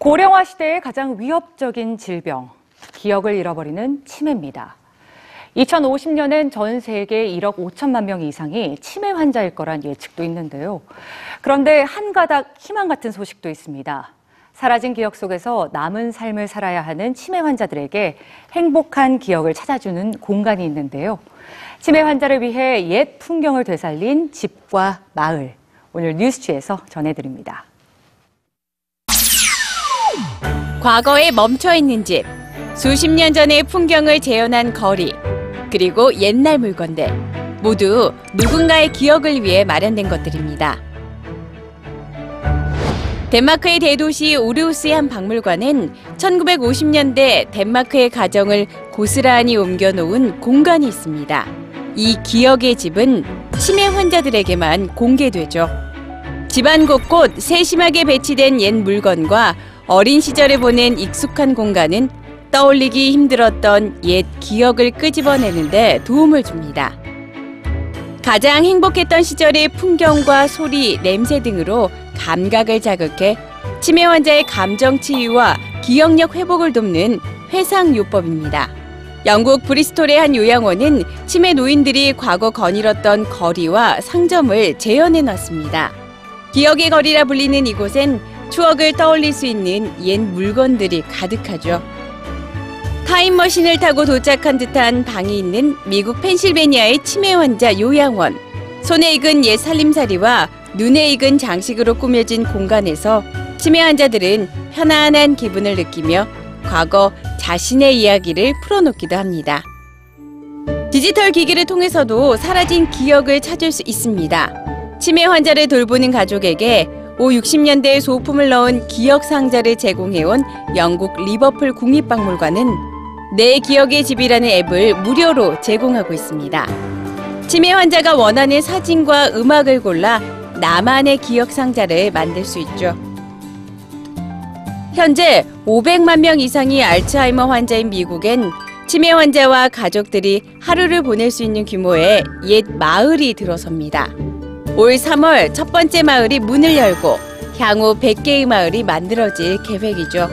고령화 시대의 가장 위협적인 질병, 기억을 잃어버리는 치매입니다. 2050년엔 전 세계 1억 5천만 명 이상이 치매 환자일 거란 예측도 있는데요. 그런데 한 가닥 희망 같은 소식도 있습니다. 사라진 기억 속에서 남은 삶을 살아야 하는 치매 환자들에게 행복한 기억을 찾아주는 공간이 있는데요. 치매 환자를 위해 옛 풍경을 되살린 집과 마을. 오늘 뉴스취에서 전해드립니다. 과거에 멈춰 있는 집, 수십 년 전의 풍경을 재현한 거리, 그리고 옛날 물건들 모두 누군가의 기억을 위해 마련된 것들입니다. 덴마크의 대도시 오르우스의 한 박물관은 1950년대 덴마크의 가정을 고스란히 옮겨놓은 공간이 있습니다. 이 기억의 집은 치매 환자들에게만 공개되죠. 집안 곳곳 세심하게 배치된 옛 물건과 어린 시절에 보낸 익숙한 공간은 떠올리기 힘들었던 옛 기억을 끄집어내는데 도움을 줍니다. 가장 행복했던 시절의 풍경과 소리, 냄새 등으로 감각을 자극해 치매 환자의 감정 치유와 기억력 회복을 돕는 회상요법입니다. 영국 브리스톨의 한 요양원은 치매 노인들이 과거 거닐었던 거리와 상점을 재현해 놨습니다. 기억의 거리라 불리는 이곳엔 추억을 떠올릴 수 있는 옛 물건들이 가득하죠. 타임머신을 타고 도착한 듯한 방이 있는 미국 펜실베니아의 치매 환자 요양원. 손에 익은 옛 살림살이와 눈에 익은 장식으로 꾸며진 공간에서 치매 환자들은 편안한 기분을 느끼며 과거 자신의 이야기를 풀어놓기도 합니다. 디지털 기기를 통해서도 사라진 기억을 찾을 수 있습니다. 치매 환자를 돌보는 가족에게 5, 60년대의 소품을 넣은 기억 상자를 제공해온 영국 리버풀 국립박물관은 내 기억의 집이라는 앱을 무료로 제공하고 있습니다. 치매 환자가 원하는 사진과 음악을 골라 나만의 기억 상자를 만들 수 있죠. 현재 500만 명 이상이 알츠하이머 환자인 미국엔 치매 환자와 가족들이 하루를 보낼 수 있는 규모의 옛 마을이 들어섭니다. 올 3월 첫 번째 마을이 문을 열고 향후 100개의 마을이 만들어질 계획이죠.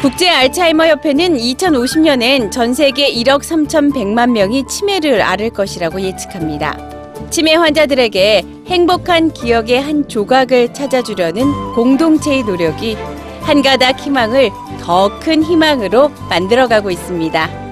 국제 알츠하이머 협회는 2050년엔 전 세계 1억 3,100만 명이 치매를 앓을 것이라고 예측합니다. 치매 환자들에게 행복한 기억의 한 조각을 찾아주려는 공동체의 노력이 한 가닥 희망을 더 큰 희망으로 만들어가고 있습니다.